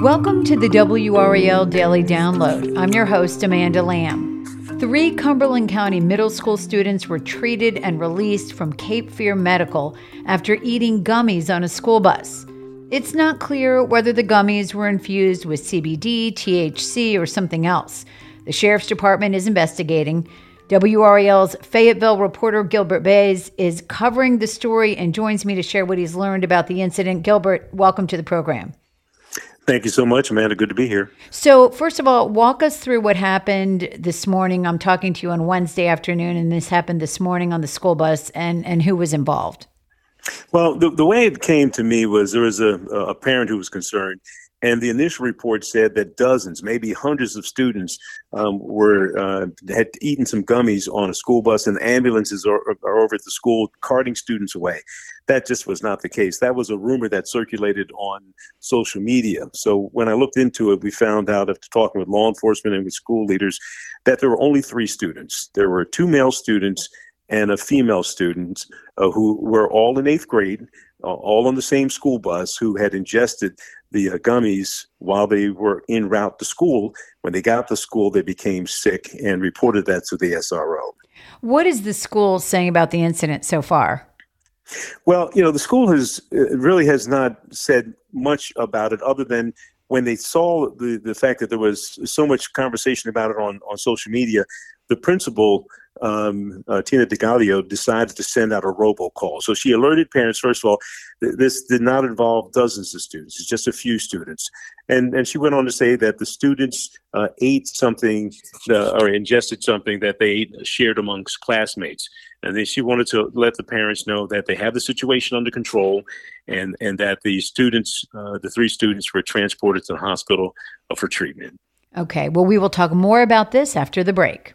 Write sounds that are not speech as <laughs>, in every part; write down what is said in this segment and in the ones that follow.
Welcome to the WRAL Daily Download. I'm your host, Amanda Lamb. Three Cumberland County middle school students were treated and released from Cape Fear Medical after eating gummies on a school bus. It's not clear whether the gummies were infused with CBD, THC, or something else. The Sheriff's Department is investigating. WRAL's Fayetteville reporter Gilbert Baez is covering the story and joins me to share what he's learned about the incident. Gilbert, welcome to the program. Thank you so much, Amanda. Good to be here. So, first of all, walk us through what happened this morning. I'm talking to you on Wednesday afternoon, and this happened this morning on the school bus, and, and who was involved? Well, the, the way it came to me was there was a, a parent who was concerned, and the initial report said that dozens, maybe hundreds of students um, were uh, had eaten some gummies on a school bus, and ambulances are, are, over at the school carting students away. That just was not the case. That was a rumor that circulated on social media. So when I looked into it, we found out after talking with law enforcement and with school leaders that there were only three students. There were two male students and a female student uh, who were all in eighth grade, all on the same school bus, who had ingested the uh, gummies while they were en route to school. When they got to school, they became sick and reported that to the SRO. What is the school saying about the incident so far? Well, you know, the school has uh, really has not said much about it other than when they saw the, the fact that there was so much conversation about it on, on social media, the principal um, uh, Tina DeGallio decided to send out a robocall. So she alerted parents, first of all, th- this did not involve dozens of students, it's just a few students. And, and she went on to say that the students uh, ate something uh, or ingested something that they shared amongst classmates. And then she wanted to let the parents know that they have the situation under control and, and that the students, uh, the three students, were transported to the hospital uh, for treatment. Okay, well, we will talk more about this after the break.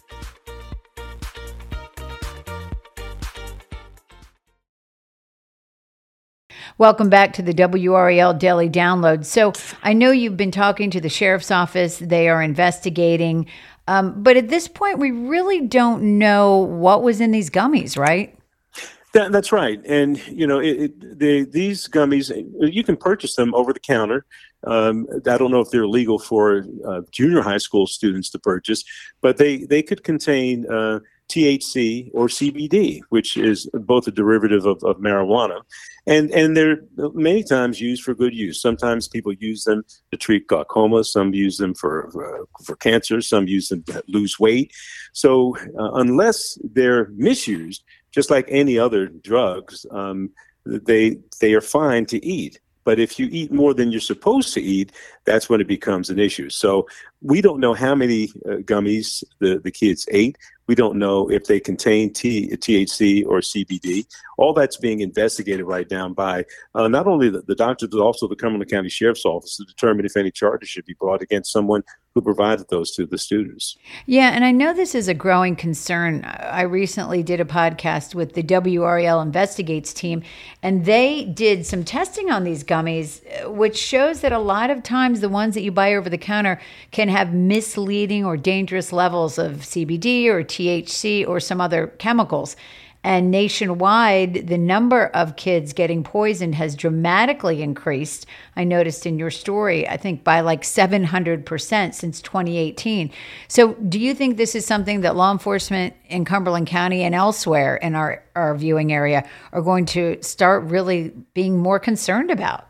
Welcome back to the WRAL Daily Download. So, I know you've been talking to the sheriff's office. They are investigating. Um, but at this point, we really don't know what was in these gummies, right? That, that's right. And, you know, it, it, the, these gummies, you can purchase them over the counter. Um, I don't know if they're legal for uh, junior high school students to purchase, but they, they could contain uh, THC or CBD, which is both a derivative of, of marijuana. And, and they're many times used for good use. Sometimes people use them to treat glaucoma, some use them for, uh, for cancer, some use them to lose weight. So, uh, unless they're misused, just like any other drugs, um, they, they are fine to eat. But if you eat more than you're supposed to eat, that's when it becomes an issue. So we don't know how many uh, gummies the, the kids ate. We don't know if they contain T, THC or CBD. All that's being investigated right now by uh, not only the, the doctors, but also the Cumberland County Sheriff's Office to determine if any charges should be brought against someone who provided those to the students. Yeah, and I know this is a growing concern. I recently did a podcast with the WRAL Investigates team, and they did some testing on these gummies, which shows that a lot of times the ones that you buy over the counter can have misleading or dangerous levels of CBD or THC or some other chemicals. And nationwide, the number of kids getting poisoned has dramatically increased. I noticed in your story, I think by like 700% since 2018. So, do you think this is something that law enforcement in Cumberland County and elsewhere in our, our viewing area are going to start really being more concerned about?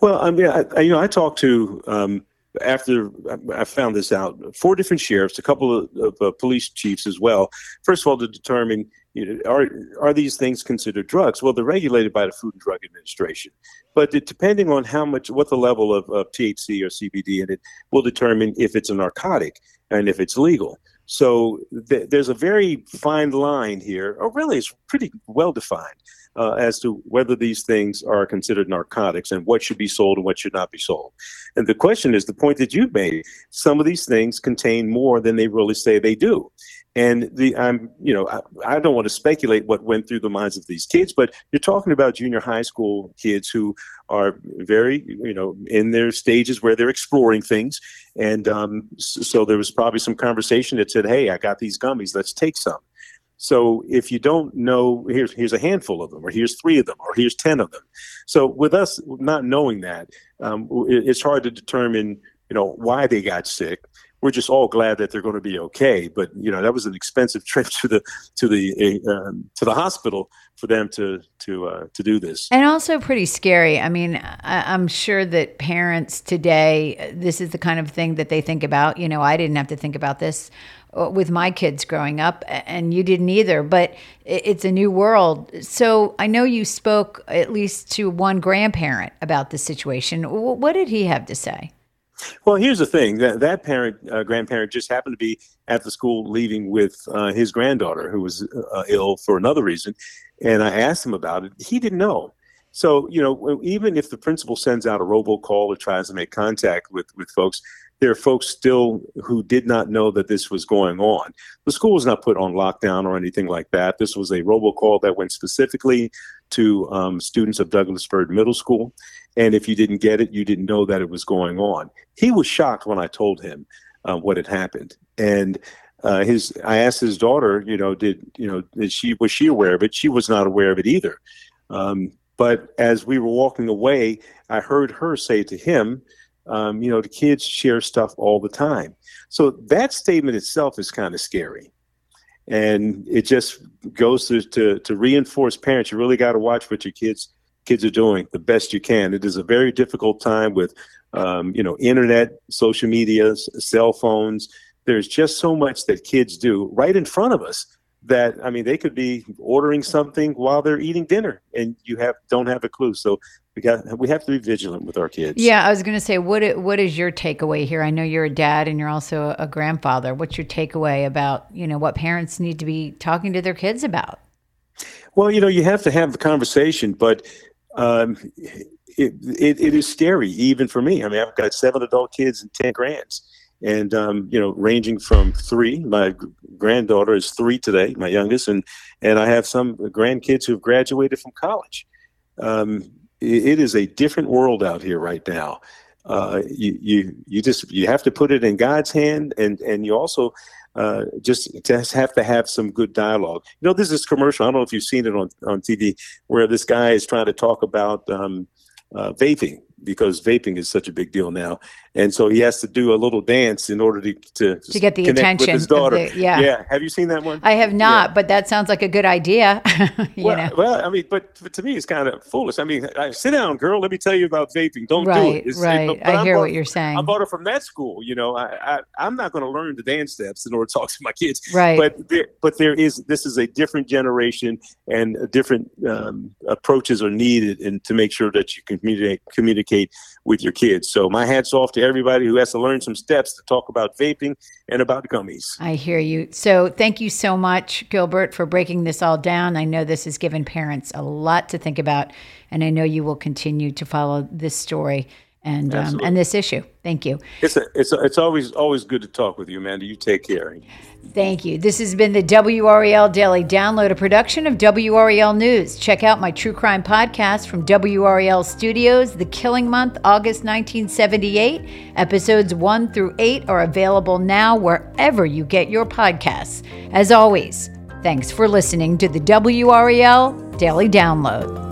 Well, I mean, I, you know, I talked to um, after I found this out, four different sheriffs, a couple of, of uh, police chiefs as well. First of all, to determine you know, are are these things considered drugs? Well, they're regulated by the Food and Drug Administration, but it, depending on how much, what the level of, of THC or CBD in it, will determine if it's a narcotic and if it's legal. So th- there's a very fine line here, or really, it's pretty well defined uh, as to whether these things are considered narcotics and what should be sold and what should not be sold. And the question is the point that you made. Some of these things contain more than they really say they do. And the I'm you know I, I, don't want to speculate what went through the minds of these kids, but you're talking about junior high school kids who are very you know in their stages where they're exploring things, and um, so there was probably some conversation that said, "Hey, I got these gummies, let's take some." So if you don't know, here's here's a handful of them, or here's three of them, or here's ten of them. So with us not knowing that, um, it, it's hard to determine, you know, why they got sick. We're just all glad that they're going to be okay. But you know, that was an expensive <laughs> trip to the to the um, to the hospital for them to to uh, to do this, and also pretty scary. I mean, I, I'm sure that parents today, this is the kind of thing that they think about. You know, I didn't have to think about this uh, with my kids growing up, and you didn't either. But it's a new world. So I know you spoke at least to one grandparent about the situation. What did he have to say? Well, here's the thing that that parent, uh, grandparent, just happened to be at the school leaving with uh, his granddaughter who was uh, ill for another reason, and I asked him about it. He didn't know. So you know, even if the principal sends out a robocall or tries to make contact with with folks, there are folks still who did not know that this was going on. The school was not put on lockdown or anything like that. This was a robocall that went specifically to um, students of Douglas Byrd Middle School. And if you didn't get it, you didn't know that it was going on. He was shocked when I told him uh, what had happened. And uh, his, I asked his daughter, you know, did you know, did she was she aware of it? She was not aware of it either. Um, but as we were walking away, I heard her say to him, um, you know, the kids share stuff all the time. So that statement itself is kind of scary. And it just goes to, to, to reinforce parents. You really got to watch what your kids kids are doing the best you can. It is a very difficult time with, um, you know, internet, social media, cell phones. There's just so much that kids do right in front of us that I mean they could be ordering something while they're eating dinner and you have don't have a clue. So we got we have to be vigilant with our kids. Yeah, I was going to say what what is your takeaway here? I know you're a dad and you're also a grandfather. What's your takeaway about, you know, what parents need to be talking to their kids about? Well, you know, you have to have the conversation, but um, it, it, it is scary even for me. I mean, I've got seven adult kids and 10 grands and um, you know, ranging from three. My granddaughter is three today, my youngest, and and I have some grandkids who have graduated from college. Um, it, it is a different world out here right now. Uh, you you you just you have to put it in God's hand, and and you also uh, just just have to have some good dialogue. You know, this is commercial. I don't know if you've seen it on on TV, where this guy is trying to talk about um, uh, vaping because vaping is such a big deal now, and so he has to do a little dance in order to to, to get the attention with his daughter. The, yeah, yeah. Have you seen that one? I have not, yeah. but that sounds like a good idea. <laughs> well, know? well, I mean, but, but, to me, it's kind of foolish. I mean, I, sit down, girl. Let me tell you about vaping. Don't right, do it. It's, right, but, but I hear what you're saying. I bought it from that school. You know, I, I am not going to learn the dance steps in order to <laughs> talk to my kids. Right. But there, but there is this is a different generation and different um, approaches are needed, and to make sure that you can communicate communicate with your kids. So my hats off to everybody who has to learn some steps to talk about vaping and about gummies. I hear you. So thank you so much, Gilbert, for breaking this all down. I know this has given parents a lot to think about, and I know you will continue to follow this story and um, and this issue. Thank you. It's a, it's a, it's always always good to talk with you, Amanda. You take care. Thank you. This has been the WRAL Daily Download, a production of WRAL News. Check out my true crime podcast from WRAL Studios, The Killing Month, August 1978. Episodes 1 through 8 are available now wherever you get your podcasts. As always, thanks for listening to the WRAL Daily Download.